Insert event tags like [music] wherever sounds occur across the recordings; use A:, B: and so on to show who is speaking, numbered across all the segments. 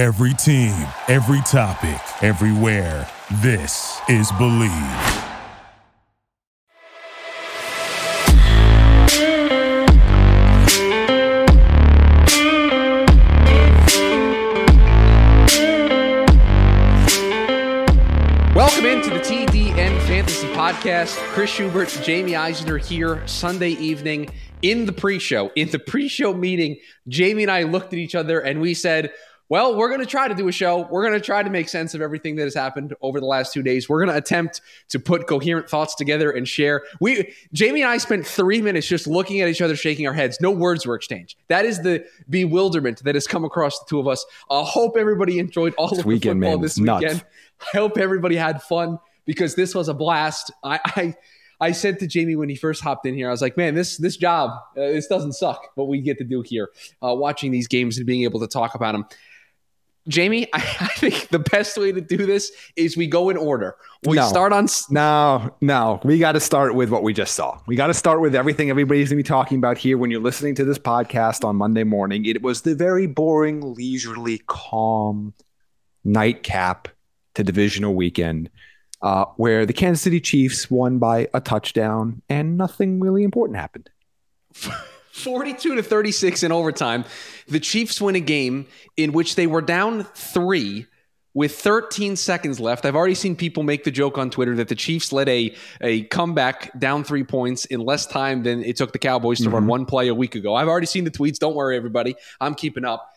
A: Every team, every topic, everywhere. This is Believe.
B: Welcome into the TDN Fantasy Podcast. Chris Schubert, Jamie Eisner here Sunday evening in the pre-show. In the pre-show meeting, Jamie and I looked at each other and we said, well, we're going to try to do a show. We're going to try to make sense of everything that has happened over the last two days. We're going to attempt to put coherent thoughts together and share. We, Jamie and I, spent three minutes just looking at each other, shaking our heads. No words were exchanged. That is the bewilderment that has come across the two of us. I hope everybody enjoyed all
C: This
B: of
C: weekend,
B: the football
C: man,
B: this
C: nuts.
B: weekend. I hope everybody had fun because this was a blast. I, I I said to Jamie when he first hopped in here, I was like, "Man, this this job, uh, this doesn't suck. What we get to do here, uh, watching these games and being able to talk about them." Jamie, [laughs] I, I think the best way to do this is we go in order. We
C: No.
B: start on
C: No, no, we got to start with what we just saw. We got to start with everything everybody's going to be talking about here when you're listening to this podcast on Monday morning. It was the very boring, leisurely, calm nightcap to divisional weekend uh, where the Kansas City Chiefs won by a touchdown and nothing really important happened. [laughs]
B: 42 to 36 in overtime. The Chiefs win a game in which they were down three with 13 seconds left. I've already seen people make the joke on Twitter that the Chiefs led a, a comeback down three points in less time than it took the Cowboys to run mm-hmm. one play a week ago. I've already seen the tweets. Don't worry, everybody. I'm keeping up.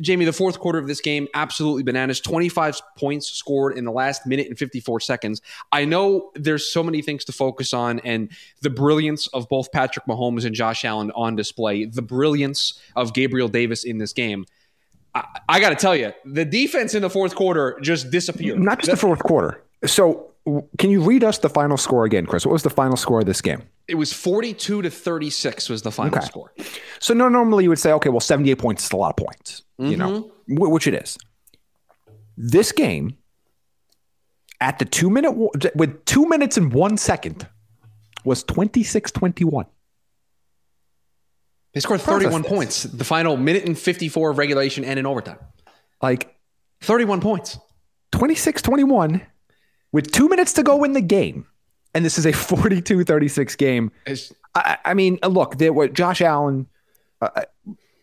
B: Jamie, the fourth quarter of this game, absolutely bananas. 25 points scored in the last minute and 54 seconds. I know there's so many things to focus on, and the brilliance of both Patrick Mahomes and Josh Allen on display, the brilliance of Gabriel Davis in this game. I, I got to tell you, the defense in the fourth quarter just disappeared.
C: Not just the fourth quarter. So, can you read us the final score again, Chris? What was the final score of this game?
B: It was 42 to 36 was the final
C: Okay.
B: score.
C: So no, normally you would say, okay, well, 78 points is a lot of points, you know, mm-hmm. wh- which it is. This game, at the two minute, with two minutes and one second, was 26 21.
B: They scored
C: Process
B: 31
C: this.
B: points. The final minute and 54 of regulation and in overtime.
C: Like
B: 31 points.
C: 26 21 with two minutes to go in the game. And this is a [laughs] 42 36 game. I, I mean, uh, look, there were Josh Allen, uh, uh,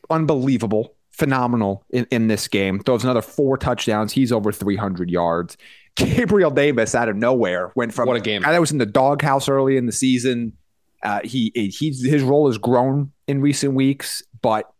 C: unbelievable, phenomenal in, in this game. Throws another four touchdowns. He's over 300 yards. Gabriel Davis out of nowhere went from
B: What a game.
C: guy that was in the doghouse early in the season. Uh, he he his role has grown in recent weeks, but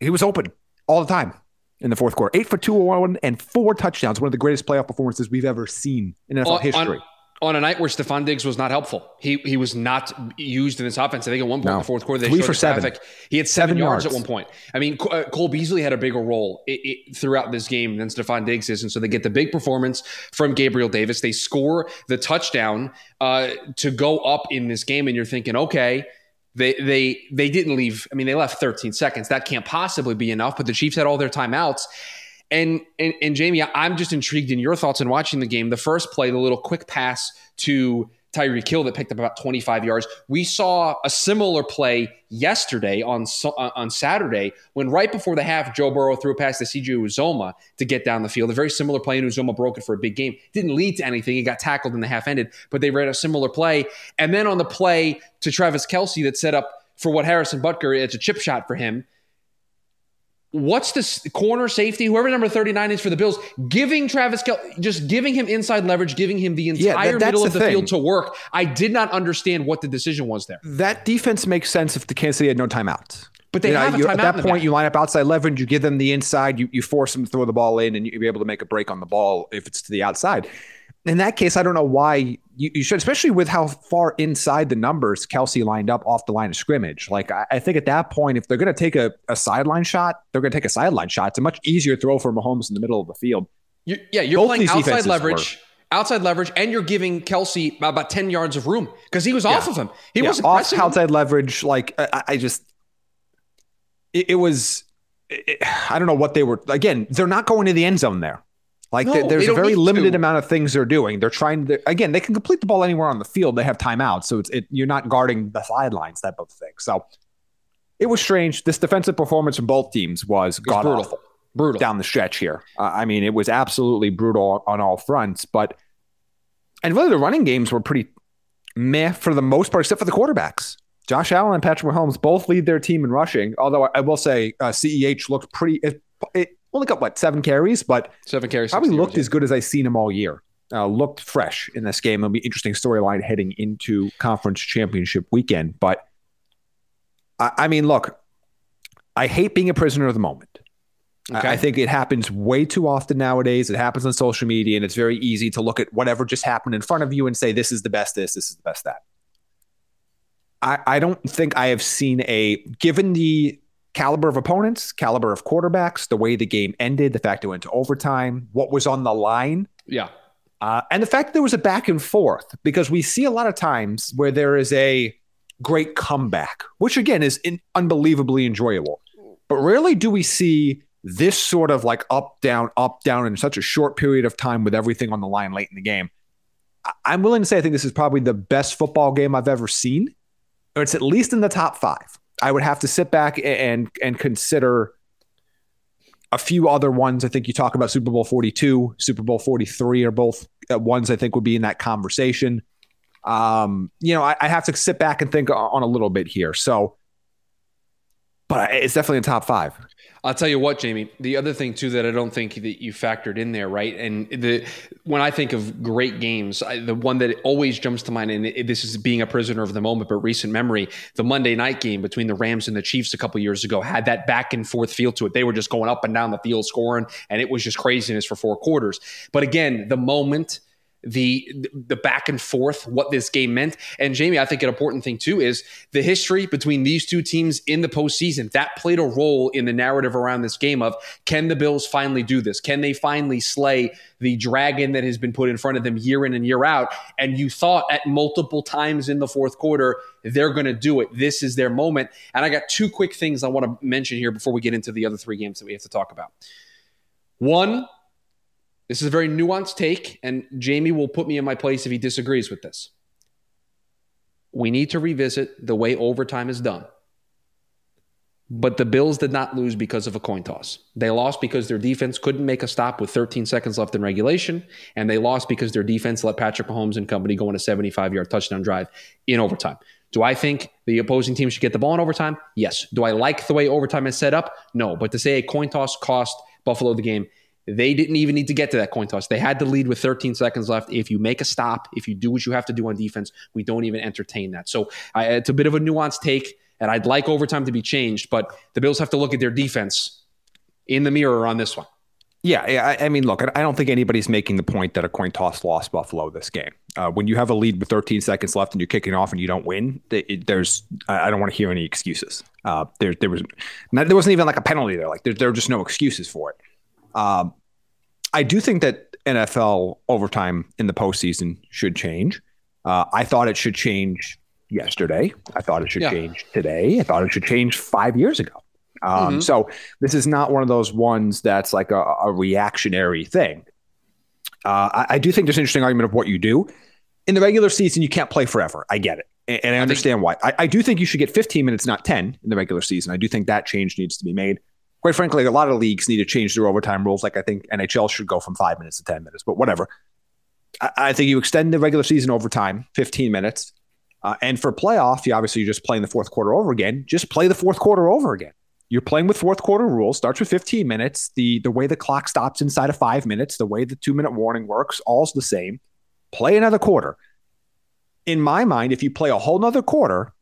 C: he was open all the time in the fourth quarter. Eight for two one and four touchdowns. One of the greatest playoff performances we've ever seen in NFL
B: on,
C: history.
B: on- on a night where Stefon Diggs was not helpful. He he was not used in this offense. I think at one point in the fourth quarter, they
C: Three
B: showed
C: for seven.
B: graphic. He had seven,
C: Seven
B: yards,
C: yards.
B: at one point. I mean, uh, Cole Beasley had a bigger role i i throughout this game than Stefon Diggs is, and so they get the big performance from Gabriel Davis. They score the touchdown uh, to go up in this game, and you're thinking, okay. They, they they didn't leave. I mean, they left 13 seconds. That can't possibly be enough. But the Chiefs had all their timeouts, and, and and Jamie, I'm just intrigued in your thoughts in watching the game. The first play, the little quick pass to Tyreek Hill that picked up about 25 yards. We saw a similar play yesterday on uh, on Saturday when right before the half, Joe Burrow threw a pass to CJ Uzomah to get down the field. A very similar play, and Uzomah broke it for a big game. Didn't lead to anything. He got tackled in the half ended, but they ran a similar play. And then on the play to Travis Kelce that set up for what Harrison Butker, it's a chip shot for him what's this corner safety, whoever number 39 is for the Bills, giving Travis Kel just giving him inside leverage, giving him the
C: Yeah, that-
B: entire middle of
C: the
B: the
C: thing.
B: field to work. I did not understand what the decision was there.
C: that defense makes sense if the Kansas City had no timeouts.
B: But they
C: You
B: have a
C: you-
B: timeout
C: at that point, you line up outside leverage, you give them the inside, you, you force them to throw the ball in, and you'll be able to make a break on the ball if it's to the outside. In that case, I don't know why you, you should, especially with how far inside the numbers Kelce lined up off the line of scrimmage. Like, I, I think at that point, if they're going to take a, a sideline shot, they're going to take a sideline shot. It's a much easier throw for Mahomes in the middle of the field.
B: You- yeah, you're
C: Both
B: playing outside leverage. Outside leverage, and you're giving Kelce about 10 yards of room because he was off of him. He
C: Yeah,
B: wasn't
C: off
B: pressing him.
C: outside leverage. Like I, I just, it, it was. It, I don't know what they were. Again, they're not going to the end zone there. Like
B: No,
C: there- there's a very limited
B: to.
C: amount of things they're doing. They're trying to again. They can complete the ball anywhere on the field. They have timeouts, so it's it, you're not guarding the sidelines type of thing. So it was strange. This defensive performance from both teams was god
B: brutal.
C: awful.
B: brutal
C: down the stretch here. Uh, I mean, it was absolutely brutal on all fronts. But and really, the running games were pretty meh for the most part, except for the quarterbacks. Josh Allen and Patrick Mahomes both lead their team in rushing. Although I will say uh, CEH looked pretty. It, it, only got what seven carries, but
B: seven carries
C: probably looked
B: yards,
C: as good as I've seen him all year. Uh, looked fresh in this game. It'll be interesting storyline heading into conference championship weekend. But I, I mean, look, I hate being a prisoner of the moment. Okay. I think it happens way too often nowadays. It happens on social media, and it's very easy to look at whatever just happened in front of you and say, this is the best this, this is the best that. I, I don't think I have seen a, given the caliber of opponents, caliber of quarterbacks, the way the game ended, the fact it went to overtime, what was on the line.
B: Yeah.
C: Uh, and the fact that there was a back and forth, because we see a lot of times where there is a great comeback, which again is in, unbelievably enjoyable. But rarely do we see this sort of like up, down, up, down in such a short period of time with everything on the line late in the game. I'm willing to say I think this is probably the best football game I've ever seen, or it's at least in the top five. I would have to sit back and and consider a few other ones. I think you talk about Super Bowl 42, Super Bowl 43 are both uh, ones I think would be in that conversation. Um, you know, I, I have to sit back and think on a little bit here. So, but it's definitely in top five.
B: I'll tell you what, Jamie. The other thing too that I don't think that you factored in there, right? And the when I think of great games, I, the one that always jumps to mind, and this is being a prisoner of the moment, but recent memory, the Monday night game between the Rams and the Chiefs a couple years ago had that back and forth feel to it. They were just going up and down the field scoring, and it was just craziness for four quarters. But again, the moment the the back and forth, what this game meant. And Jamie, I think an important thing too is the history between these two teams in the postseason. That played a role in the narrative around this game of can the Bills finally do this? Can they finally slay the dragon that has been put in front of them year in and year out? And you thought at multiple times in the fourth quarter they're going to do it. This is their moment. And I got two quick things I want to mention here before we get into the other three games that we have to talk about. One, this is a very nuanced take, and Jamie will put me in my place if he disagrees with this. We need to revisit the way overtime is done. But the Bills did not lose because of a coin toss. They lost because their defense couldn't make a stop with 13 seconds left in regulation, and they lost because their defense let Patrick Mahomes and company go on a 75 yard touchdown drive in overtime. Do I think the opposing team should get the ball in overtime? Yes. Do I like the way overtime is set up? No. But to say a coin toss cost Buffalo the game they didn't even need to get to that coin toss. They had the lead with 13 seconds left. If you make a stop, if you do what you have to do on defense, we don't even entertain that. So I, it's a bit of a nuanced take, and I'd like overtime to be changed, but the Bills have to look at their defense in the mirror on this one.
C: Yeah, I, mean, look, I don't think anybody's making the point that a coin toss lost Buffalo this game. Uh, when you have a lead with 13 seconds left and you're kicking off and you don't win, there's I don't want to hear any excuses. Uh, there, there was there wasn't even like a penalty there. Like there, there were just no excuses for it. Um, I do think that NFL overtime in the postseason should change. Uh, I thought it should change yesterday. I thought it should yeah. change today. I thought it should change five years ago. Um, mm-hmm. So this is not one of those ones that's like a, a reactionary thing. Uh, I, I, do think there's an interesting argument of what you do in the regular season. You can't play forever. I get it, and, and I, I understand think- why. I, I do think you should get 15 minutes, not 10, in the regular season. I do think that change needs to be made quite frankly, a lot of leagues need to change their overtime rules. Like I think NHL should go from five minutes to 10 minutes, but whatever. I, I think you extend the regular season overtime 15 minutes. Uh, and for playoff, you obviously you're just playing the fourth quarter over again. Just play the fourth quarter over again. You're playing with fourth quarter rules. Starts with 15 minutes. The the way the clock stops inside of five minutes, the way the two minute warning works, all's the same. Play another quarter. In my mind, if you play a whole nother quarter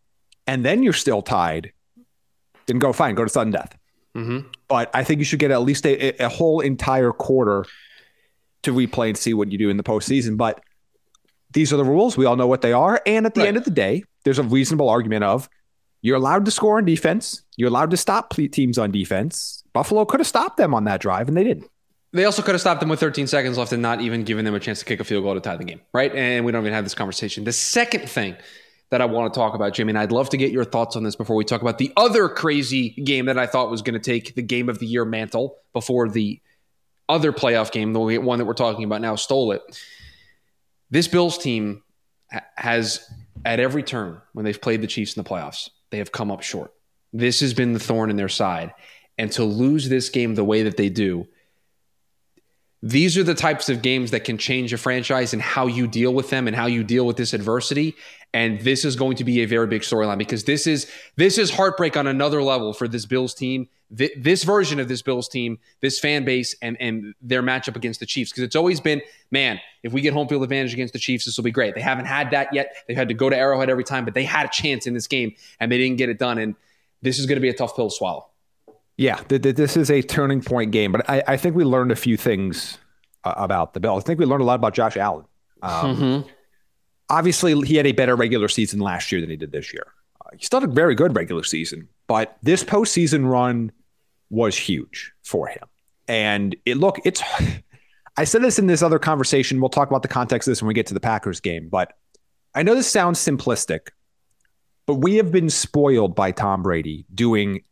C: and then you're still tied, then go fine, go to sudden death. Mm-hmm. But I think you should get at least a, a whole entire quarter to replay and see what you do in the postseason. But these are the rules. We all know what they are. And at the right. end of the day, there's a reasonable argument of you're allowed to score on defense. You're allowed to stop teams on defense. Buffalo could have stopped them on that drive, and they didn't.
B: They also could have stopped them with 13 seconds left and not even given them a chance to kick a field goal to tie the game, right? And we don't even have this conversation. The second thing that I want to talk about, Jimmy. And I'd love to get your thoughts on this before we talk about the other crazy game that I thought was going to take the game of the year mantle before the other playoff game, the one that we're talking about now, stole it. This Bills team has, at every turn when they've played the Chiefs in the playoffs, they have come up short. This has been the thorn in their side. and to lose this game the way that they do, these are the types of games that can change a franchise and how you deal with them and how you deal with this adversity. And this is going to be a very big storyline because this is this is heartbreak on another level for this Bills team. this version of this Bills team, this fan base, and and their matchup against the Chiefs. Because it's always been, man, if we get home field advantage against the Chiefs, this will be great. They haven't had that yet. They've had to go to Arrowhead every time, but they had a chance in this game and they didn't get it done. And this is going to be a tough pill to swallow.
C: Yeah, th- th- this is a turning point game, but I, I think we learned a few things uh, about the Bills. I think we learned a lot about Josh Allen. Um, mm-hmm. Obviously, he had a better regular season last year than he did this year. Uh, he still had a very good regular season, but this postseason run was huge for him. And it look, it's. [sighs] I said this in this other conversation. We'll talk about the context of this when we get to the Packers game, but I know this sounds simplistic, but we have been spoiled by Tom Brady doing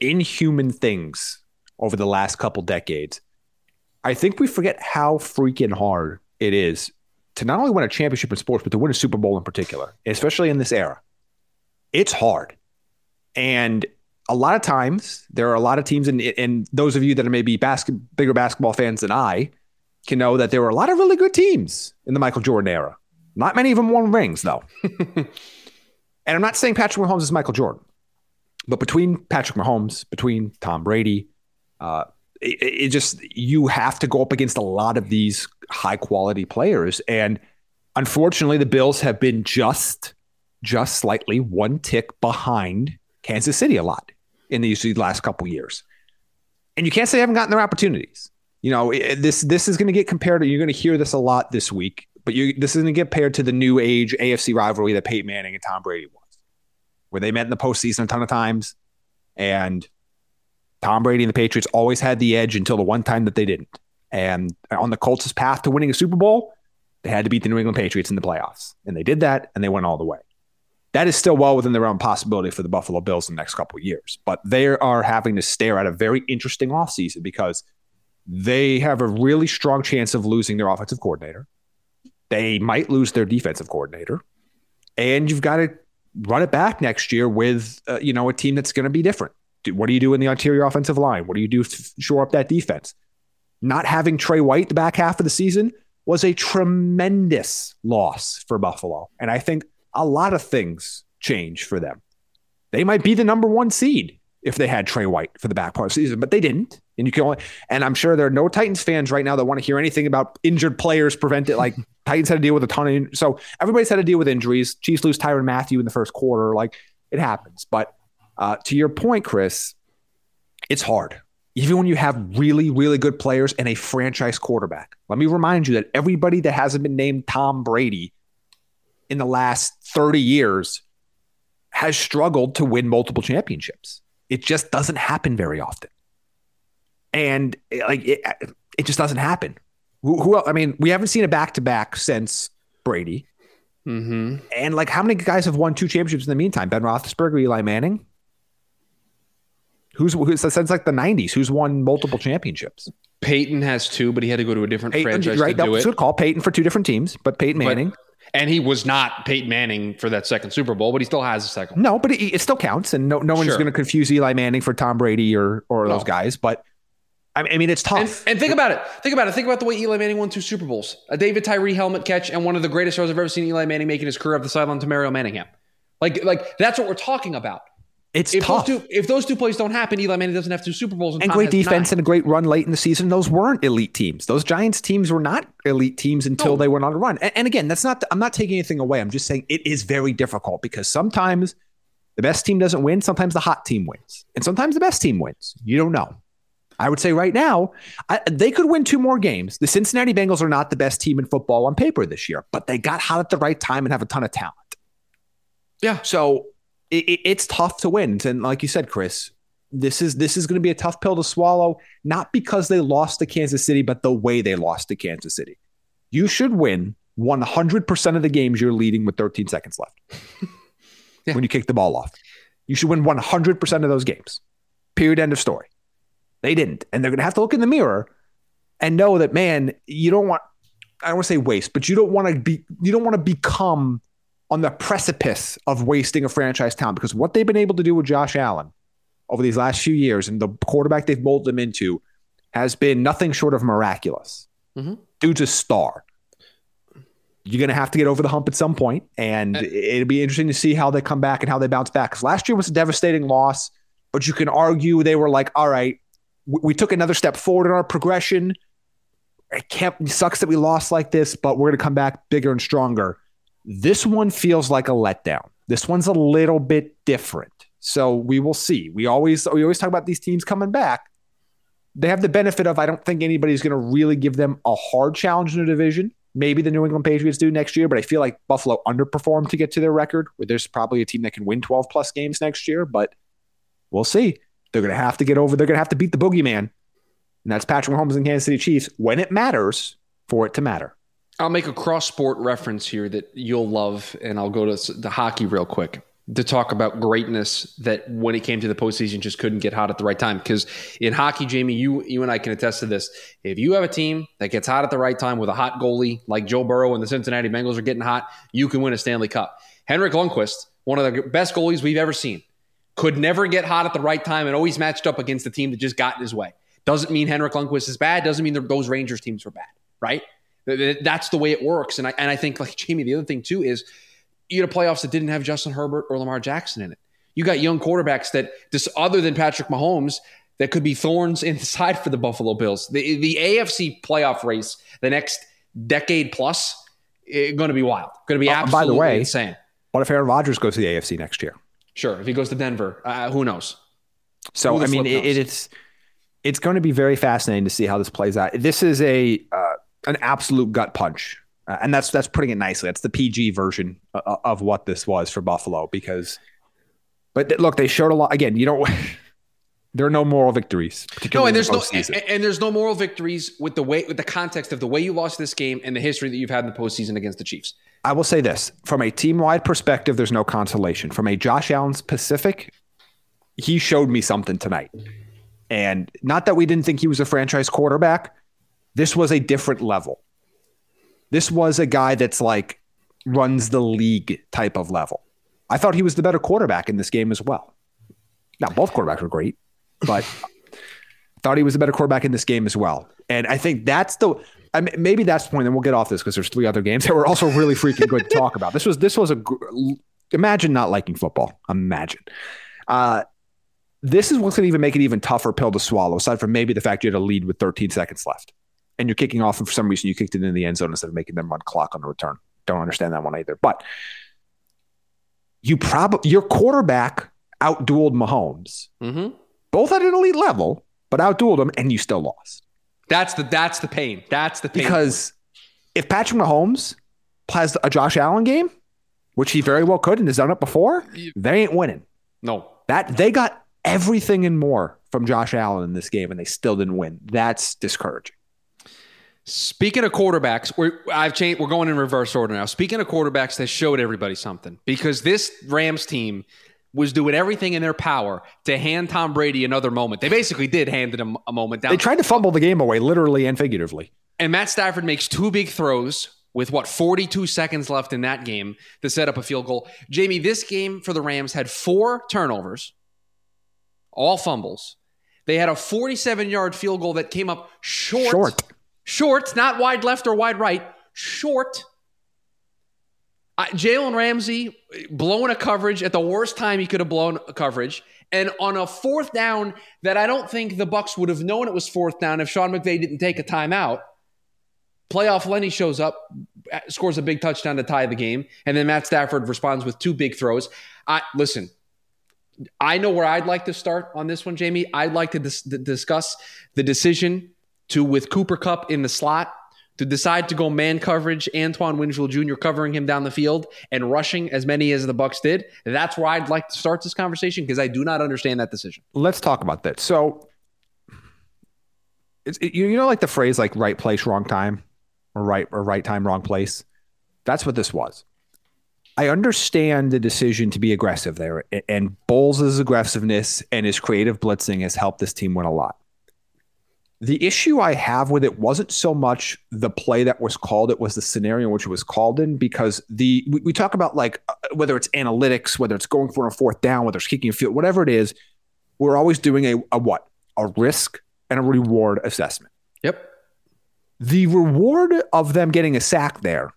C: inhuman things over the last couple decades. I think we forget how freaking hard it is to not only win a championship in sports, but to win a Super Bowl in particular, especially in this era. It's hard. And a lot of times, there are a lot of teams, and, and those of you that are maybe basket, bigger basketball fans than I can know that there were a lot of really good teams in the Michael Jordan era. Not many of them won rings, though. [laughs] and I'm not saying Patrick Mahomes is Michael Jordan. But between Patrick Mahomes, between Tom Brady, uh, it, it, just you have to go up against a lot of these high quality players, and unfortunately, the Bills have been just just slightly one tick behind Kansas City a lot in these last couple years. And you can't say they haven't gotten their opportunities. You know, this this is going to get compared to. You're going to hear this a lot this week, but you, this is going to get paired to the new age AFC rivalry that Peyton Manning and Tom Brady won where they met in the postseason a ton of times. And Tom Brady and the Patriots always had the edge until the one time that they didn't. And on the Colts' path to winning a Super Bowl, they had to beat the New England Patriots in the playoffs. And they did that, and they went all the way. That is still well within the realm possibility for the Buffalo Bills in the next couple of years. But they are having to stare at a very interesting offseason because they have a really strong chance of losing their offensive coordinator. They might lose their defensive coordinator. And you've got to run it back next year with uh, you know a team that's going to be different. What do you do in the interior offensive line? What do you do to shore up that defense? Not having Tre White the back half of the season was a tremendous loss for Buffalo, and I think a lot of things change for them. They might be the number one seed if they had Tre White for the back part of the season, but they didn't. And you can only, and I'm sure there are no Titans fans right now that want to hear anything about injured players prevent it. Like [laughs] Titans had to deal with a ton of, so everybody's had to deal with injuries. Chiefs lose Tyrann Mathieu in the first quarter. Like it happens. But uh, to your point, Chris, it's hard. Even when you have really, really good players and a franchise quarterback. Let me remind you that everybody that hasn't been named Tom Brady in the last 30 years has struggled to win multiple championships. It just doesn't happen very often. And like it, it just doesn't happen. Who, who else? I mean, we haven't seen a back to back since Brady. Mm-hmm. And like, how many guys have won two championships in the meantime? Ben Roethlisberger, Eli Manning. Who's, who's since like the '90s? Who's won multiple championships?
B: Peyton has two, but he had to go to a different
C: Peyton,
B: franchise
C: right,
B: to do
C: it. Good call, Peyton for two different teams, but Peyton Manning. But,
B: and he was not Peyton Manning for that second Super Bowl, but he still has a second.
C: No, but it, it still counts, and no, no one's sure. going to confuse Eli Manning for Tom Brady or or no. those guys. But I mean, it's tough.
B: And, and, think about it. Think about it. Think about the way Eli Manning won two Super Bowls: a David Tyree helmet catch, and one of the greatest throws I've ever seen Eli Manning make in his career off the sideline to Mario Manningham. Like, like that's what we're talking about.
C: It's
B: if
C: tough.
B: Those two, if those two plays don't happen, Eli Manning doesn't have two Super Bowls.
C: And, and great defense nine. and a great run late in the season. Those weren't elite teams. Those Giants teams were not elite teams until no. they went on a run. And, and again, that's not. I'm not taking anything away. I'm just saying it is very difficult because sometimes the best team doesn't win. Sometimes the hot team wins, and sometimes the best team wins. You don't know. I would say right now, I, they could win two more games. The Cincinnati Bengals are not the best team in football on paper this year, but they got hot at the right time and have a ton of talent.
B: Yeah.
C: So it, it, it's tough to win. And like you said, Chris, this is this is going to be a tough pill to swallow, not because they lost to Kansas City, but the way they lost to Kansas City. You should win 100% of the games you're leading with 13 seconds left [laughs] yeah. when you kick the ball off. You should win 100% of those games. Period. End of story. They didn't. And they're going to have to look in the mirror and know that, man, you don't want, I don't want to say waste, but you don't want to be, you don't want to become on the precipice of wasting a franchise talent because what they've been able to do with Josh Allen over these last few years and the quarterback they've molded him into has been nothing short of miraculous. Mm-hmm. Dude's a star. You're going to have to get over the hump at some point, and it'll be interesting to see how they come back and how they bounce back. Because last year was a devastating loss, but you can argue they were like, all right, we took another step forward in our progression. It can't it sucks that we lost like this, but we're going to come back bigger and stronger. This one feels like a letdown. This one's a little bit different. So we will see. We always we always talk about these teams coming back. They have the benefit of I don't think anybody's going to really give them a hard challenge in the division. Maybe the New England Patriots do next year, but I feel like Buffalo underperformed to get to their record. Where there's probably a team that can win 12 plus games next year, but we'll see. They're going to have to get over. They're going to have to beat the boogeyman, and that's Patrick Mahomes and Kansas City Chiefs when it matters for it to matter.
B: I'll make a cross sport reference here that you'll love, and I'll go to the hockey real quick to talk about greatness that when it came to the postseason just couldn't get hot at the right time. Because in hockey, Jamie, you you and I can attest to this. If you have a team that gets hot at the right time with a hot goalie like Joe Burrow and the Cincinnati Bengals are getting hot, you can win a Stanley Cup. Henrik Lundqvist, one of the best goalies we've ever seen, could never get hot at the right time and always matched up against the team that just got in his way. Doesn't mean Henrik Lundqvist is bad. Doesn't mean those Rangers teams were bad, right? That's the way it works. And I, and I think, like Jamie, the other thing too is you had playoffs that didn't have Justin Herbert or Lamar Jackson in it. You got young quarterbacks that, just other than Patrick Mahomes, that could be thorns in the [laughs] side for the Buffalo Bills. The, the AFC playoff race the next decade plus is going to be wild. Going to be absolutely uh, by the way, insane.
C: What if Aaron Rodgers goes to the AFC next year?
B: Sure. If he goes to Denver, uh, who knows?
C: So, I mean, it, it's it's going to be very fascinating to see how this plays out. This is a uh, an absolute gut punch uh, and that's that's putting it nicely. That's the PG version of, uh, uh, of what this was for Buffalo because, but look, they showed a lot. Again, you don't. [laughs] there are no moral victories.
B: No, and there's no and, and, there's no moral victories with the way with the context of the way you lost this game and the history that you've had in the postseason against the Chiefs.
C: I will say this from a team wide perspective, there's no consolation. From a Josh Allen specific, he showed me something tonight. And not that we didn't think he was a franchise quarterback, this was a different level. This was a guy that's like runs the league type of level. I thought he was the better quarterback in this game as well. Now, both quarterbacks were great, but thought he was a better quarterback in this game as well. And I think that's the I mean, maybe that's the point. Then we'll get off this because there's three other games [laughs] that were also really freaking good to talk about. This was this was a imagine not liking football. Imagine. Uh, this is what's going to even make it even tougher pill to swallow. Aside from maybe the fact you had a lead with 13 seconds left and you're kicking off, and for some reason you kicked it in the end zone instead of making them run clock on the return. Don't understand that one either. But you probably your quarterback outdueled Mahomes, mm-hmm. Both at an elite level, but outdueled him, and you still lost.
B: That's the that's the pain. That's the pain.
C: Because if Patrick Mahomes plays a Josh Allen game, which he very well could and has done it before, they ain't winning.
B: No,
C: that they got everything and more from Josh Allen in this game, and they still didn't win. That's discouraging.
B: Speaking of quarterbacks, we're I've changed. We're going in reverse order now. Speaking of quarterbacks, that showed everybody something because this Rams team was doing everything in their power to hand Tom Brady another moment. They basically did hand him a moment down.
C: They tried to fumble the game away, literally and figuratively.
B: And Matt Stafford makes two big throws with what 42 seconds left in that game to set up a field goal. Jamie, this game for the Rams had four turnovers, all fumbles. They had a 47 yard field goal that came up short. short Short, not wide left or wide right. Short. Jalen Ramsey eh, blowing a coverage at the worst time he could have blown a coverage. And on a fourth down that I don't think the Bucks would have known it was fourth down if Sean McVay didn't take a timeout. Playoff Lenny shows up, scores a big touchdown to tie the game, and then Matt Stafford responds with two big throws. I listen. I know where I'd like to start on this one, Jamie. I'd like to dis- discuss the decision to with Cooper Kupp in the slot to decide to go man coverage, Antoine Winfield Jr. covering him down the field and rushing as many as the Bucks did. That's where I'd like to start this conversation because I do not understand that decision.
C: Let's talk about that. So, it, you know like the phrase like right place, wrong time, or right or right time, wrong place. That's what this was. I understand the decision to be aggressive there, and Bowles' aggressiveness and his creative blitzing has helped this team win a lot. The issue I have with it wasn't so much the play that was called, it was the scenario in which it was called in because the we, we talk about like uh, whether it's analytics, whether it's going for a fourth down, whether it's kicking a field, whatever it is, we're always doing a, a what? A risk and a reward assessment.
B: Yep.
C: The reward of them getting a sack there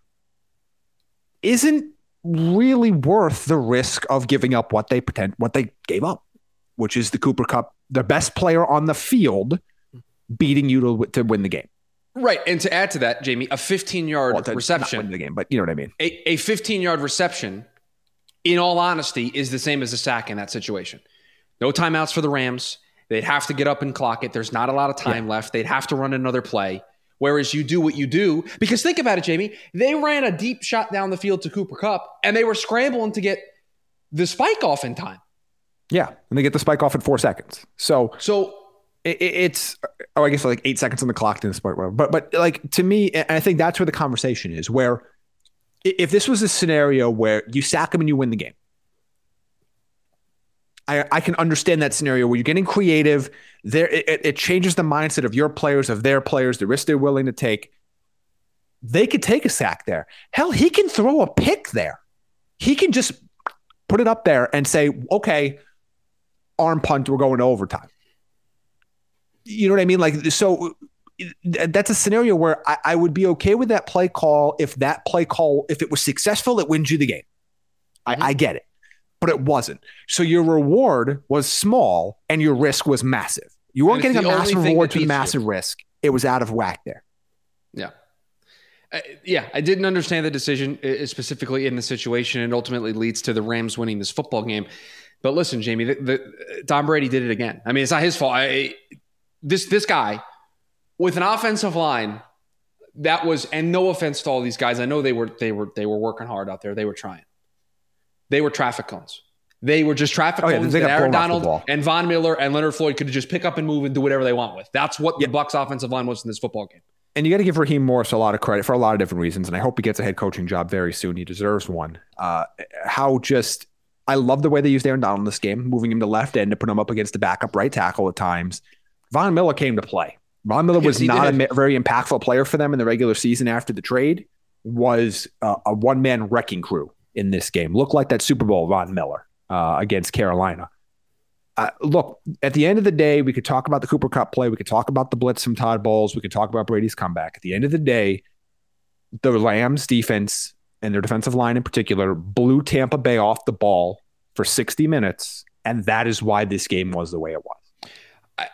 C: isn't really worth the risk of giving up what they pretend what they gave up, which is the Cooper Kupp, the best player on the field, beating you to, to win the game.
B: Right. And to add to that, Jamie, a 15 yard
C: Well, to not
B: reception,
C: win the game, but you know what I mean.
B: a, a 15 yard reception, in all honesty, is the same as a sack in that situation. No timeouts for the Rams. They'd have to get up and clock it. There's not a lot of time left. They'd have to run another play. Whereas you do what you do, because think about it, Jamie. They ran a deep shot down the field to Cooper Kupp, and they were scrambling to get the spike off in time.
C: Yeah, and they get the spike off in four seconds. So
B: So
C: it, it- it's oh, I guess like eight seconds on the clock to this point. whatever. But but like to me, I think that's where the conversation is. Where if this was a scenario where you sack them and you win the game, I I can understand that scenario where you're getting creative. There, it- it changes the mindset of your players, of their players, the risk they're willing to take. They could take a sack there. Hell, he can throw a pick there. He can just put it up there and say, okay, arm punt, we're going to overtime. You know what I mean? Like, so that's a scenario where I, I would be okay with that play call if that play call, if it was successful, it wins you the game. I, I get it, but it wasn't. So your reward was small and your risk was massive. You weren't getting a massive reward to a
B: you.
C: massive risk. It was out of whack there.
B: Yeah. Uh, yeah, I didn't understand the decision uh, specifically in the situation. It ultimately leads to the Rams winning this football game. But listen, Jamie, the, the, Tom Brady did it again. I mean, it's not his fault. I, this this guy with an offensive line that was, and no offense to all these guys, I know they were they were they were working hard out there. They were trying. They were traffic cones. They were just traffic
C: Oh, yeah,
B: cones that Aaron
C: blown off the
B: Donald and Von Miller and Leonard Floyd could just pick up and move and do whatever they want with. That's what the Bucks offensive line was in this football game.
C: and you got to give Raheem Morris a lot of credit for a lot of different reasons. And I hope he gets a head coaching job very soon. He deserves one. Uh, how just, I love the way they used Aaron Donald in this game, moving him to left end to put him up against the backup right tackle at times. Von Miller came to play. Von Miller was
B: he
C: not a
B: did.
C: ma- very impactful player for them in the regular season after the trade, was uh, a one man wrecking crew in this game. Looked like that Super Bowl Von Miller uh, against Carolina. Uh, look, at the end of the day, we could talk about the Cooper Kupp play. We could talk about the blitz from Todd Bowles. We could talk about Brady's comeback. At the end of the day, the Rams defense and their defensive line in particular blew Tampa Bay off the ball for 60 minutes. And that is why this game was the way it was.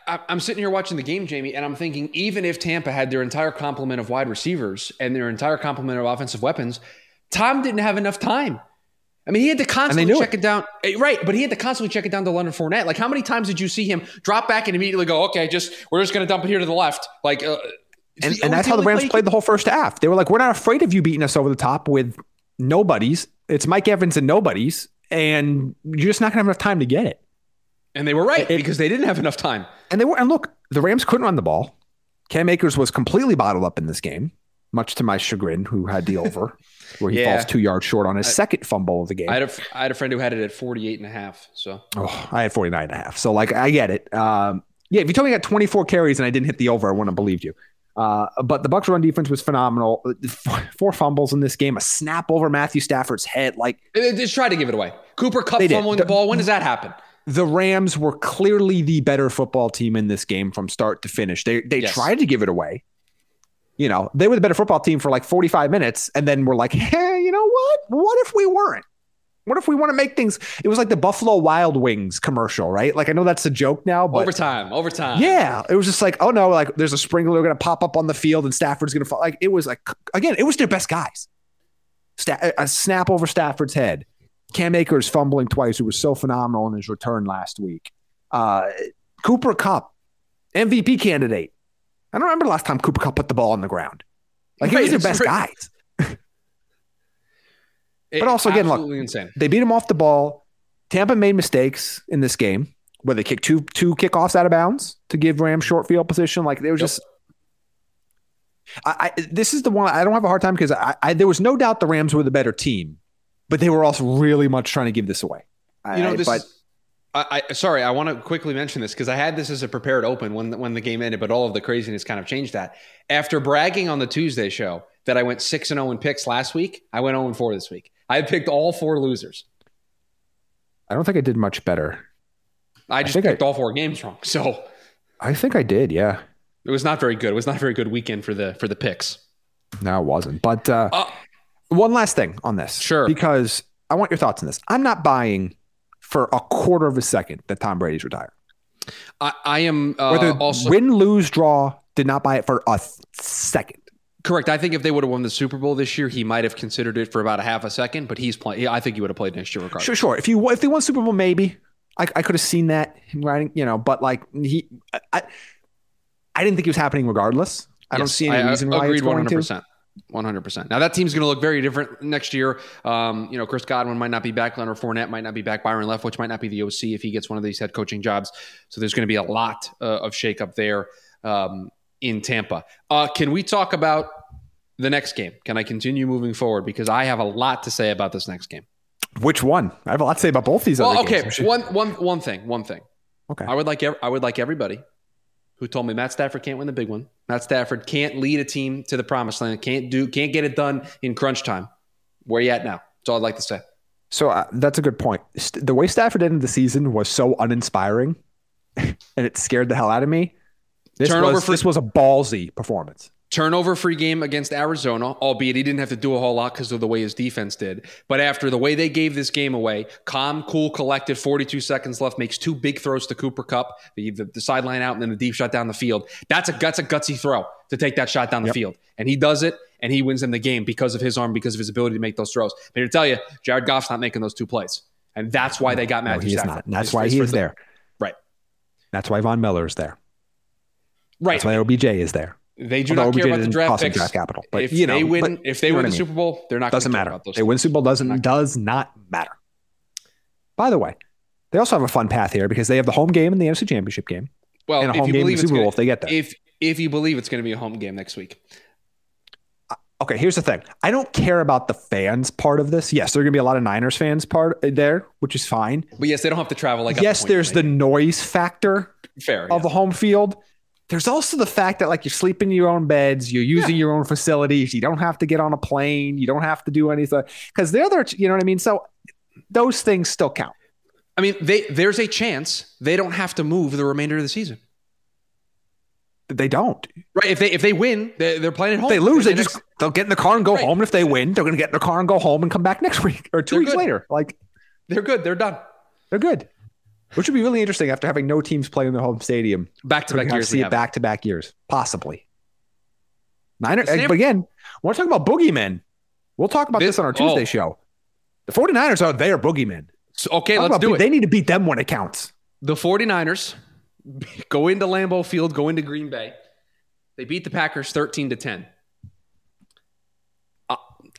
B: I, I'm sitting here watching the game, Jamie, and I'm thinking even if Tampa had their entire complement of wide receivers and their entire complement of offensive weapons, Tom didn't have enough time. I mean, he had to constantly check it. down. eh, Right, but he had to constantly check it down to Leonard Fournette. Like, how many times did you see him drop back and immediately go, okay, just we're just going to dump it here to the left? Like, uh,
C: And, and that's how the Rams
B: play-
C: played the whole first half. They were like, we're not afraid of you beating us over the top with nobodies. It's Mike Evans and nobodies. And you're just not going to have enough time to get it.
B: And they were right
C: It-
B: because they didn't have enough time.
C: And they were, and look, the Rams couldn't run the ball. Cam Akers was completely bottled up in this game, much to my chagrin, who had the over, [laughs] where he
B: Yeah.
C: falls two yards short on his second fumble of the game.
B: I had, a, I had a friend who had it at 48 and a half. So,
C: oh, I had 49 and a half. So, like, I get it. Um, yeah, if you told me I got 24 carries and I didn't hit the over, I wouldn't have believed you. Uh, but the Bucks run defense was phenomenal. Four fumbles in this game, a snap over Matthew Stafford's head. Like
B: They just tried to give it away. Cooper
C: Kupp
B: fumbling The- ball. When does that happen?
C: The Rams were clearly the better football team in this game from start to finish. They they
B: Yes.
C: tried to give it away. You know, they were the better football team for like 45 minutes, and then we're like, [laughs] hey, you know what? What if we weren't? What if we want to make things? It was like the Buffalo Wild Wings commercial, right? Like I know that's a joke now, but
B: overtime. Overtime.
C: yeah, it was just like, oh no, like there's a sprinkler going to pop up on the field and Stafford's going to fall. Like it was like again, it was their best guys. Sta- a snap over Stafford's head. Cam Akers fumbling twice, who was so phenomenal in his return last week. Uh, Cooper Kupp, MVP candidate. I don't remember the last time Cooper Kupp put the ball on the ground. Like he was their best guys. [laughs] But also, again, look-
B: insane.
C: They beat him off the ball. Tampa made mistakes in this game where they kicked two two kickoffs out of bounds to give Rams short field position. Like they were
B: Yep.
C: just. I, I this is the one I don't have a hard time because I, I there was no doubt the Rams were the better team, but they were also really much trying to give this away.
B: You know,
C: I-
B: this
C: but
B: I, I sorry, I want to quickly mention this because I had this as a prepared open when the, when the game ended, but all of the craziness kind of changed that. After bragging on the Tuesday show that I went six and zero in picks last week, I went zero and four this week. I picked all four losers.
C: I don't think I did much better.
B: I just
C: I-
B: picked all four games wrong. So
C: I think I did. Yeah.
B: it was not very good. It was not a very good weekend for the for the picks.
C: No, it wasn't. But uh,
B: Uh,
C: one last thing on this.
B: Sure.
C: Because I want your thoughts on this. I'm not buying for a quarter of a second that Tom Brady's retired.
B: I, I am uh,
C: Whether
B: also
C: win, lose, draw, did not buy it for a second.
B: correct. I think if they would have won the Super Bowl this year, he might have considered it for about a half a second. But he's playing. I think he would have played next year regardless.
C: Sure, sure. If you if they won Super Bowl, maybe I, I could have seen that him writing, you know. But like he, I, I, didn't think it was happening regardless. I don't see any
B: I-
C: reason why
B: agreed
C: it's going to.
B: 100%. 100%. Now that team's going to look very different next year. Um, you know, Chris Godwin might not be back. Leonard Fournette might not be back. Byron Leftwich might not be the OC if he gets one of these head coaching jobs. So there's going to be a lot uh, of shakeup there um, in Tampa. Uh, can we talk about the next game? Can I continue moving forward? Because I have a lot to say about this next game.
C: Which one? I have a lot to say about both these
B: Well, okay.
C: games.
B: One, one, one thing. One thing.
C: Okay.
B: I would like ev- I would like everybody who told me Matt Stafford can't win the big one. Matt Stafford can't lead a team to the promised land. Can't do can't get it done in crunch time. Where you at now? That's all I'd like to say.
C: So uh, that's a good point. St- the way Stafford ended the season was so uninspiring, [laughs] and it scared the hell out of me. This
B: Turnover
C: was
B: for-
C: this was a ballsy performance.
B: Turnover free game against Arizona, albeit he didn't have to do a whole lot because of the way his defense did. But after the way they gave this game away, calm, cool, collected, 42 seconds left, makes two big throws to Cooper Kupp, the, the, the sideline out and then the deep shot down the field. That's a that's a gutsy throw to take that shot down the field. And he does it and he wins them the game because of his arm, because of his ability to make those throws. But here to tell you, Jared Goff's not making those two plays. And that's why they got
C: No,
B: Matthew
C: he is
B: Stafford.
C: not. That's
B: It's-
C: why
B: it's
C: he is there.
B: Right.
C: That's why Von Miller is there.
B: Right.
C: That's why OBJ is there.
B: They do
C: Although
B: not care about the draft picks.
C: draft capital, but
B: if
C: you know,
B: they win, if they win the
C: I mean.
B: Super Bowl, they're not
C: doesn't matter. They win Super Bowl doesn't
B: Not-
C: does not matter. By the way, they also have a fun path here because they have the home game and the NFC Championship game
B: well,
C: and a
B: if
C: home
B: you
C: game in
B: believe
C: the
B: it's
C: Super Bowl
B: gonna-
C: if they get there.
B: if if you believe it's going to be a home game next week.
C: okay, here's the thing. I don't care about the fans part of this. Yes, there are going to be a lot of Niners fans part uh, there, which is fine.
B: But yes, they don't have to travel like.
C: yes, there's the noise factor
B: fair
C: of the
B: yeah.
C: home field. There's also the fact that like you're sleeping in your own beds, you're using your own facilities, you don't have to get on a plane, you don't have to do anything because the other, you know what I mean. So those things still count.
B: I mean, they there's a chance they don't have to move the remainder of the season.
C: They don't.
B: Right? If they if they win, they, they're playing at home.
C: If they lose, they
B: The
C: just
B: next-
C: they'll get in the car and go
B: Right.
C: home. And if they win, they're going to get in the car and go home and come back next [laughs] week or 2
B: They're
C: weeks
B: good.
C: later. Like
B: they're good. They're done.
C: they're good, which would be really interesting after having no teams play in their home stadium.
B: Back to back years.
C: see it back to back years, possibly. Niner, but eh, again, we're talking about boogeymen. We'll talk about
B: This-
C: this on our oh. Tuesday
B: oh.
C: show. The 49ers are their boogeymen.
B: So, okay,
C: Talk
B: let's do it.
C: They need to beat them when it counts.
B: the 49ers [laughs] go into Lambeau Field, go into Green Bay. They beat the Packers 13 to 10.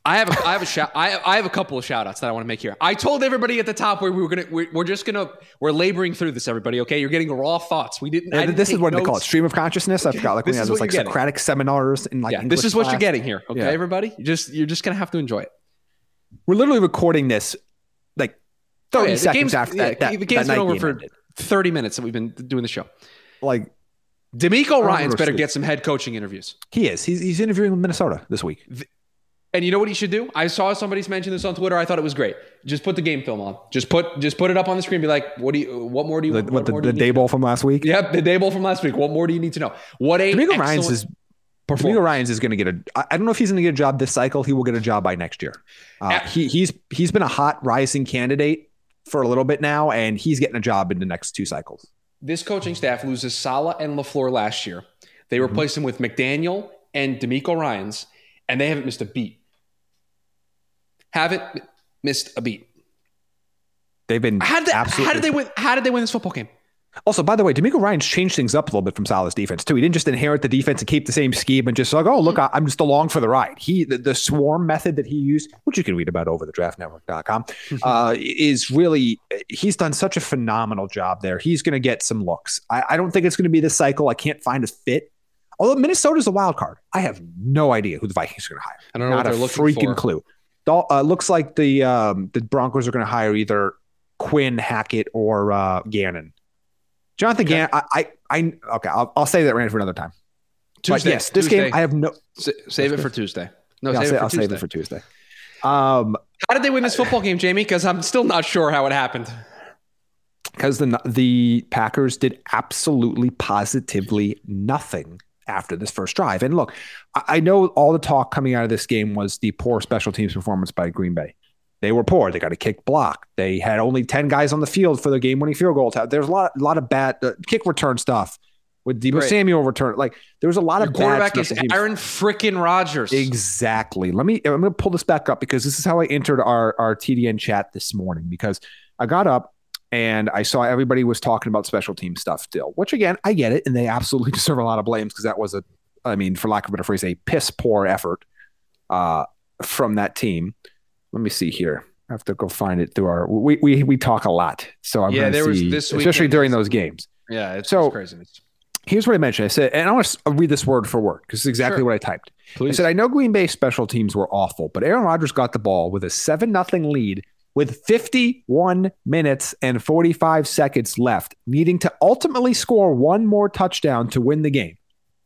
B: I have a, I have a shout I, I have a couple of shout outs that I want to make here. I told everybody at the top where we were gonna we're, we're just gonna we're laboring through this. Everybody, okay? You're getting raw thoughts. We didn't.
C: Yeah,
B: didn't
C: this is what they call it stream of consciousness. I forgot like when
B: This
C: we had those like
B: you're getting.
C: Socratic seminars in like
B: Yeah, this is what you're getting here, okay,
C: Yeah.
B: everybody? You just you're just gonna have to enjoy it.
C: We're literally recording this like 30
B: Oh,
C: seconds after that. that
B: the game's
C: that
B: been over
C: game
B: for
C: ended.
B: 30 minutes that we've been doing the show.
C: like
B: DeMeco Ryans better get some head coaching interviews.
C: he is. He's, he's interviewing with Minnesota this week.
B: And you know what he should do? I saw somebody's mention this on Twitter. I thought it was great. Just put the game film on. Just put just put it up on the screen. Be like, what do you? What more do you?
C: The,
B: what
C: what the, the day
B: ball
C: bowl from last week.
B: Yep, the day ball from last week. What more do you need to know? What a DeMeco
C: Ryans is
B: DeMeco.
C: Ryans is going to get a. I don't know if he's going to get a job this cycle. He will get a job by next year. Uh,
B: Yeah.
C: he he's he's been a hot rising candidate for a little bit now, and he's getting a job in the next two cycles.
B: This coaching staff loses Saleh and Lafleur last year. They
C: Mm-hmm.
B: replace him with McDaniel and DeMeco Ryans, and they haven't missed a beat. Haven't missed a beat.
C: They've been
B: How did they,
C: absolutely.
B: how did they win? How did they win this football game?
C: Also, by the way, DeMeco Ryans changed things up a little bit from Saleh's defense too. He didn't just inherit the defense and keep the same scheme and just like, oh, look, I- I'm just along for the ride. He the, the swarm method that he used, which you can read about over the draftnetwork.com, uh, is really he's done such a phenomenal job there. He's going to get some looks. I, I don't think it's going to be this cycle. I can't find a fit. Although Minnesota's a wild card, I have no idea who the Vikings are going to hire.
B: I don't know
C: Not
B: what
C: a
B: they're looking
C: freaking
B: for.
C: clue. Uh, looks like the um, the Broncos are going to hire either Quinn Hackett or uh, Gannon. Jonathan
B: Okay.
C: Gannon, I, I, I, okay, I'll, I'll say that right for another time.
B: Tuesday.
C: but yes, this
B: Tuesday.
C: game, I have no.
B: Sa- save it for Tuesday. No,
C: Yeah, I'll
B: save
C: say,
B: it for
C: I'll
B: Tuesday.
C: save it for Tuesday. Um,
B: How did they win this football game, Jamie? Because I'm still not sure how it happened.
C: because the the Packers did absolutely positively nothing after this first drive. And look, I, know all the talk coming out of this game was the poor special teams performance by Green Bay. They were poor. They got a kick block. They had only 10 guys on the field for the game winning field goal. There's a lot, a lot of bad uh, kick return stuff with Deebo
B: Right.
C: Samuel return. Like there was a lot
B: Your
C: of bad
B: quarterback is. Aaron frickin' Rodgers.
C: Exactly. Let me. I'm going to pull this back up because this is how I entered our our TDN chat this morning. Because I got up and I saw everybody was talking about special team stuff still, which again I get it, and they absolutely [laughs] deserve a lot of blames because that was a, I mean, for lack of a better phrase, a piss poor effort uh, from that team. Let me see here. I have to go find it through our. We we we talk a lot, so I'm
B: Yeah, there
C: to
B: was this
C: especially
B: weekend-
C: during those games
B: Yeah, it's,
C: So-
B: craziness.
C: here's what I mentioned. I said, and I want to read this word for word because it's exactly
B: Sure.
C: what I typed. I said, I know Green Bay special teams were awful, but Aaron Rodgers got the ball with a 7 0 lead with 51 minutes and 45 seconds left, needing to ultimately score one more touchdown to win the game.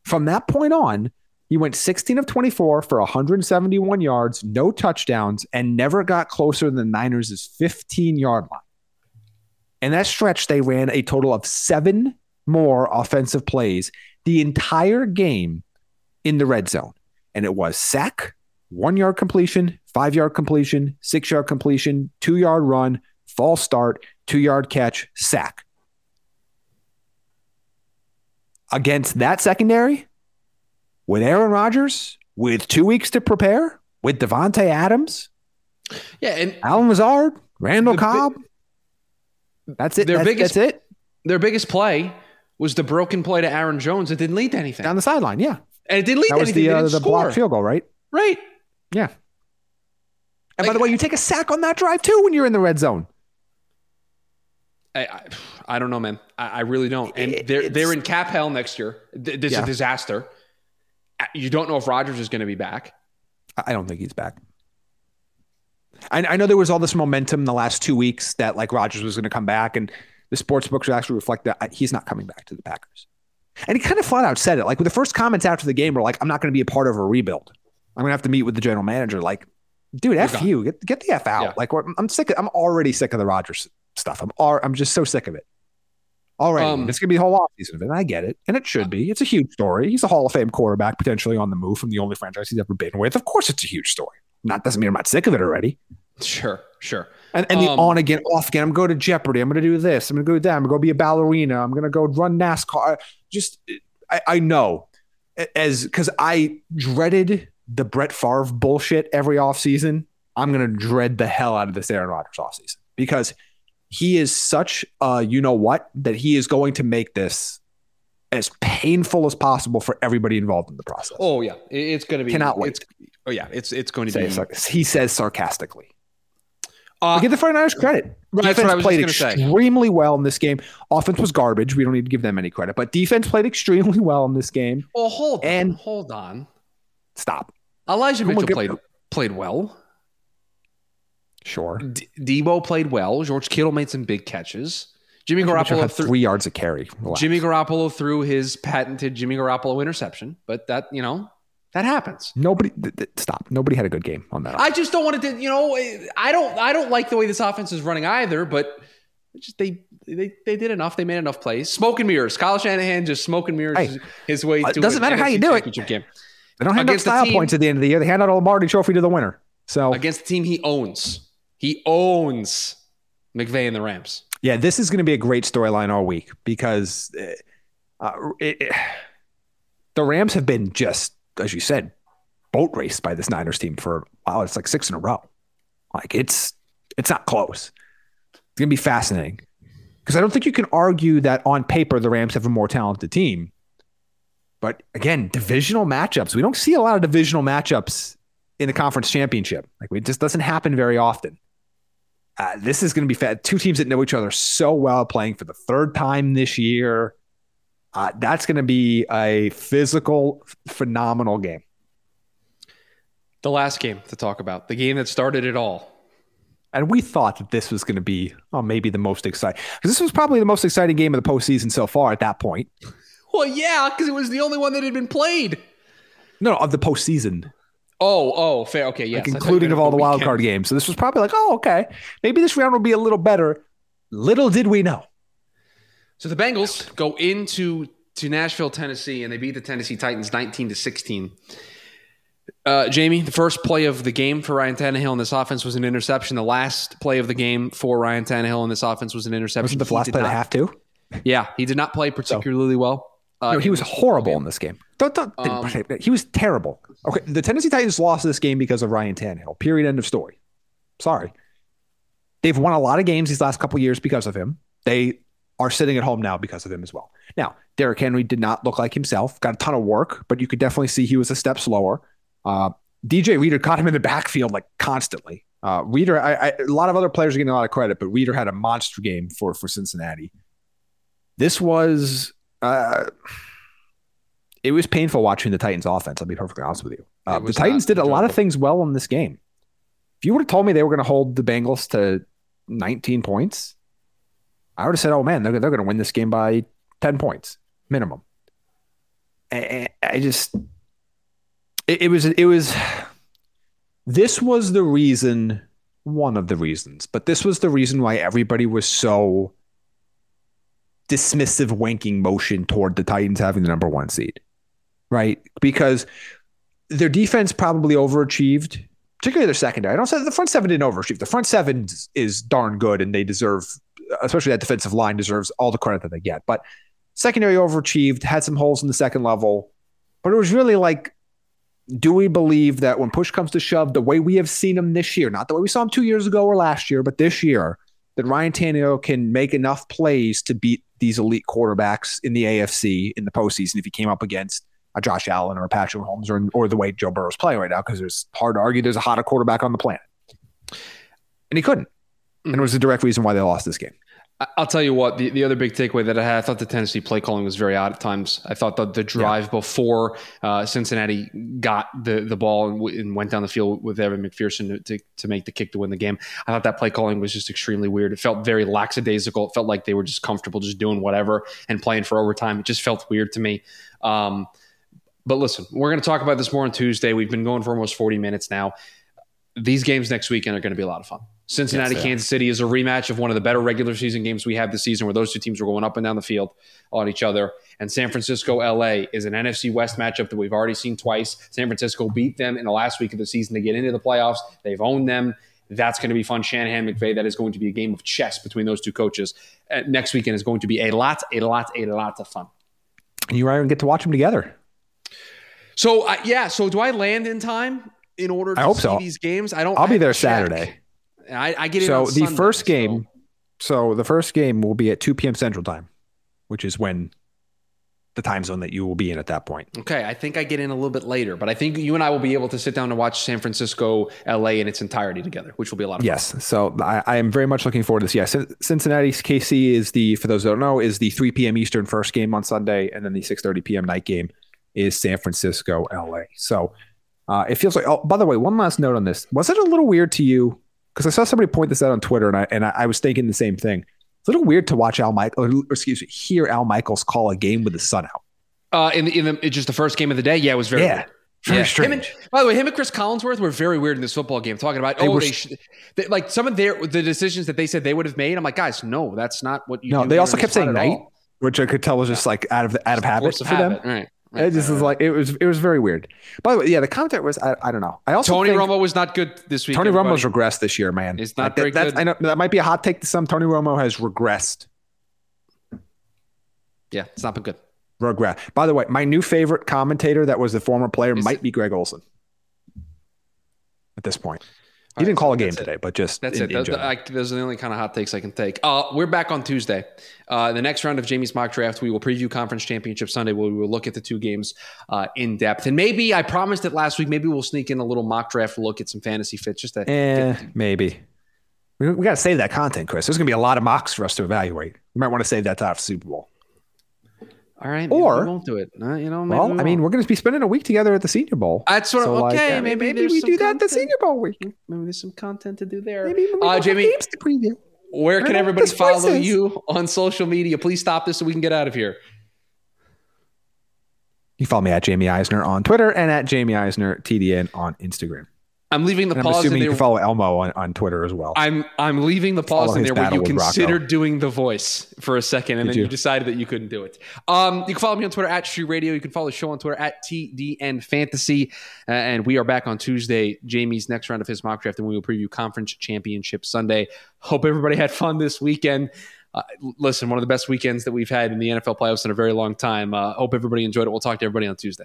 C: From that point on, he went 16 of 24 for 171 yards, no touchdowns, and never got closer than the Niners' 15 yard line. In that stretch, they ran a total of seven more offensive plays the entire game in the red zone. And it was sack, one yard completion, five yard completion, six yard completion, two yard run, false start, two yard catch, sack. Against that secondary, with Aaron Rodgers, with two weeks to prepare, with Davante Adams,
B: yeah, and
C: Allen Lazard, Randall
B: The bi-
C: Cobb. That's it.
B: Their
C: That's,
B: biggest-
C: that's it.
B: their biggest play was the broken play to Aaron Jones. It didn't lead to anything.
C: Down the sideline. Yeah.
B: and it didn't lead
C: That
B: to anything.
C: the, uh, the
B: score.
C: block field goal, right?
B: Right.
C: Yeah. And by the way, you take a sack on that drive too when you're in the red zone.
B: I, I, I don't know, man. I, I really don't. And
C: It-
B: they're they're in cap hell next year. Th- This is
C: Yeah.
B: a disaster. Uh, You don't know if Rodgers is going to be back.
C: I I don't think he's back. I, I know there was all this momentum in the last two weeks that like Rodgers was going to come back, and the sports books actually reflect that uh, he's not coming back to the Packers. And he kind of flat out said it. Like the first comments after the game were like, "I'm not going to be a part of a rebuild. I'm going to have to meet with the general manager." Like, dude, f
B: gone.
C: you, get get the f out.
B: Yeah.
C: Like I'm sick. Of, I'm already sick of the Rodgers stuff. I'm al- I'm just so sick of it. Already,
B: Um,
C: it's going to be the whole offseason of it. And I get it, and it should be. It's a huge story. He's a Hall of Fame quarterback, potentially on the move from the only franchise he's ever been with. Of course, it's a huge story. Not doesn't mean I'm not sick of it already.
B: Sure, sure.
C: And, and the
B: Um,
C: on again, off again. I'm going to Jeopardy. I'm going to do this. I'm going to go that. I'm going to be a ballerina. I'm going to go run NASCAR. Just, I, I know as because I dreaded the Brett Favre bullshit every offseason. I'm going to dread the hell out of this Aaron Rodgers offseason because he is such a you know what that he is going to make this as painful as possible for everybody involved in the process.
B: Oh yeah, it's going to be.
C: Cannot wait.
B: It's, oh yeah, it's it's going to
C: Say
B: be.
C: he says sarcastically.
B: Uh,
C: give the 49ers credit.
B: Right, that's
C: defense
B: what I was
C: played
B: just say.
C: extremely well in this game. Offense was garbage. We don't need to give them any credit, but defense played extremely [laughs] well in this game.
B: well, hold on,
C: and-
B: hold on.
C: Stop.
B: Elijah Mitchell played played well.
C: Sure.
B: D- Debo played well. George Kittle made some big catches. Jimmy Garoppolo
C: had
B: threw.
C: three yards of carry. Relax.
B: Jimmy Garoppolo threw his patented Jimmy Garoppolo interception, but that you know that happens.
C: Nobody. th- th- stop. Nobody had a good game on that.
B: I just don't want to. You know, I don't. I don't like the way this offense is running either. But just they they they did enough. They made enough plays. Smoke and mirrors. Kyle Shanahan just smoke and mirrors
C: Hey,
B: his, way.
C: it
B: to
C: doesn't matter how you do it.
B: Game
C: they don't hand out style
B: team-
C: points at the end of the year. They hand out a Lombardi Trophy to the winner. So
B: against the team he owns. He owns McVay and the Rams.
C: yeah, this is going to be a great storyline all week because uh, uh, it, it- the Rams have been just, as you said, boat raced by this Niners team for wow, it's like six in a row. Like it's it's not close. It's gonna be fascinating because I don't think you can argue that on paper the Rams have a more talented team. But again, divisional matchups. We don't see a lot of divisional matchups in the conference championship. Like it just doesn't happen very often. Uh, this is going to be fat. Two teams that know each other so well, playing for the third time this year. Uh, that's going to be a physical, phenomenal game.
B: The last game to talk about, the game that started it all.
C: And we thought that this was going to be, oh, maybe the most exciting. Because this was probably the most exciting game of the postseason so far at that point.
B: Well, yeah, because it was the only one that had been played.
C: No, of the postseason,
B: Oh, oh, fair. Okay, yes.
C: like including of all the wild card games. So this was probably like, oh, okay, maybe this round will be a little better. Little did we know
B: So the Bengals go into to Nashville, Tennessee, and they beat the Tennessee Titans 19 to 16. Uh, Jamie, the first play of the game for Ryan Tannehill in this offense was an interception. The last play of the game for Ryan Tannehill in this offense was an interception.
C: Wasn't the last play of the half too?
B: Yeah, he did not play particularly so, well.
C: Uh, no, he was horrible in this game. Don't, don't, um, he was terrible. Okay, the Tennessee Titans lost this game because of Ryan Tannehill. Period. End of story. Sorry. They've won a lot of games these last couple years because of him. They are sitting at home now because of him as well. Now, Derrick Henry did not look like himself, got a ton of work, but you could definitely see he was a step slower. Uh, DJ Reader caught him in the backfield like constantly. Uh, Reader, I, I, a lot of other players are getting a lot of credit, but Reader had a monster game for for Cincinnati. This was, uh, it was painful watching the Titans offense. I'll be perfectly honest with you. Uh, the Titans did a lot of things well in this game. If you would have told me they were going to hold the Bengals to 19 points, I would have said, "Oh man, they're, they're going to win this game by 10 points minimum." And I just, it, it was, it was. This was the reason, one of the reasons, but this was the reason why everybody was so dismissive, wanking motion toward the Titans having the number one seed, right? Because their defense probably overachieved particularly their secondary. I don't say the front seven didn't overachieve. The front seven is darn good, and they deserve, especially that defensive line deserves all the credit that they get. But secondary overachieved, had some holes in the second level, but it was really like, do we believe that when push comes to shove, the way we have seen him this year, not the way we saw him two years ago or last year, but this year, that Ryan Tannehill can make enough plays to beat these elite quarterbacks in the AFC in the postseason if he came up against a Josh Allen or a Patrick Mahomes or, or the way Joe Burrow's playing right now because there's hard to argue there's a hotter quarterback on the planet. And he couldn't. And it was the direct reason why they lost this game.
B: I'll tell you what, the, the other big takeaway that I had, I thought the Tennessee play calling was very odd at times. I thought that the drive yeah. before uh, Cincinnati got the, the ball and, w- and, went down the field with Evan McPherson to, to, to, make the kick to win the game, I thought that play calling was just extremely weird. It felt very lackadaisical. It felt like they were just comfortable just doing whatever and playing for overtime. It just felt weird to me. Um, but listen, we're going to talk about this more on Tuesday. We've been going for almost 40 minutes now. These games next weekend are going to be a lot of fun. Cincinnati, yes, Kansas City is a rematch of one of the better regular season games we had this season, where those two teams were going up and down the field on each other. And San Francisco, LA is an NFC West matchup that we've already seen twice. San Francisco beat them in the last week of the season to get into the playoffs. They've owned them. That's going to be fun. Shanahan McVay, that is going to be a game of chess between those two coaches. Uh, next weekend is going to be a lot, a lot, a lot of fun.
C: And you and get to watch them together.
B: So uh, yeah, so do I land in time in order to I hope see so. these games? I don't.
C: I'll be there Saturday.
B: I, I get
C: so
B: the
C: Sunday, first game. So. the first game will be at 2 p.m. Central Time, which is when the time zone that you will be in at that point.
B: Okay, I think I get in a little bit later, but I think you and I will be able to sit down and watch San Francisco, LA in its entirety together, which will be a lot of
C: yes. fun. Yes, so I, I, am very much looking forward to this. Yes, Cincinnati KC is the for those that don't know is the 3 p.m. Eastern first game on Sunday, and then the 6:30 p.m. night game is San Francisco, LA. So uh, it feels like. Oh, by the way, one last note on this: was it a little weird to you? Because I saw somebody point this out on Twitter, and I and I, I was thinking the same thing. It's a little weird to watch Al Michael, or, excuse me, hear Al Michaels call a game with the sun out.
B: Uh, in the, in the just the first game of the day, yeah, it was very yeah. Weird.
C: Very yeah. strange.
B: And, by the way, him and Chris Collinsworth were very weird in this football game, talking about they oh, were, they, they like some of their the decisions that they said they would have made. I'm like, guys, no, that's not what you.
C: No, they also kept saying night, which I could tell was just like out of the, out of habit for habit. them. Right. It just was like it was it was very weird. By the way, yeah, the commentary was I, I don't know. I also
B: Tony Romo was not good this week.
C: Tony everybody. Romo's regressed this year, man.
B: It's not like, very
C: that,
B: good.
C: I know that might be a hot take to some. Tony Romo has regressed.
B: Yeah, it's not been good.
C: Regret. By the way, my new favorite commentator that was the former player Is might it? be Greg Olsen. At this point. He didn't call a game today, but just
B: that's in, it. In I, those are the only kind of hot takes I can take. Uh, we're back on Tuesday. Uh, the next round of Jamie's mock draft, we will preview Conference Championship Sunday. Where we will look at the two games uh, in depth, and maybe I promised it last week. Maybe we'll sneak in a little mock draft look at some fantasy fits. Just to
C: eh, get, maybe we, we got to save that content, Chris. There's going to be a lot of mocks for us to evaluate. We might want to save that to after Super Bowl.
B: All right, or we won't do it. Uh, you know,
C: well,
B: we
C: I mean, we're going to be spending a week together at the Senior Bowl.
B: That's what. So okay, like, maybe
C: maybe we do that the Senior Bowl week.
B: Maybe there's some content to do there.
C: Maybe, maybe uh, Jamie, games to preview.
B: Where can everybody follow you on social media? Please stop this so we can get out of here.
C: You follow me at Jamie Eisner on Twitter and at Jamie Eisner TDN on Instagram.
B: I'm leaving the
C: And I'm
B: pause in
C: assuming you can follow Elmo on, on Twitter as well.
B: I'm I'm leaving the pause
C: Follow
B: in there where you considered doing the voice for a second, and
C: Did
B: then you?
C: you?
B: decided that you couldn't do it. Um, you can follow me on Twitter at Street Radio. You can follow the show on Twitter at TDN Fantasy, uh, and we are back on Tuesday. Jamie's next round of his mock draft, and we will preview Conference Championship Sunday. Hope everybody had fun this weekend. Uh, listen, one of the best weekends that we've had in the NFL playoffs in a very long time. Uh, hope everybody enjoyed it. We'll talk to everybody on Tuesday.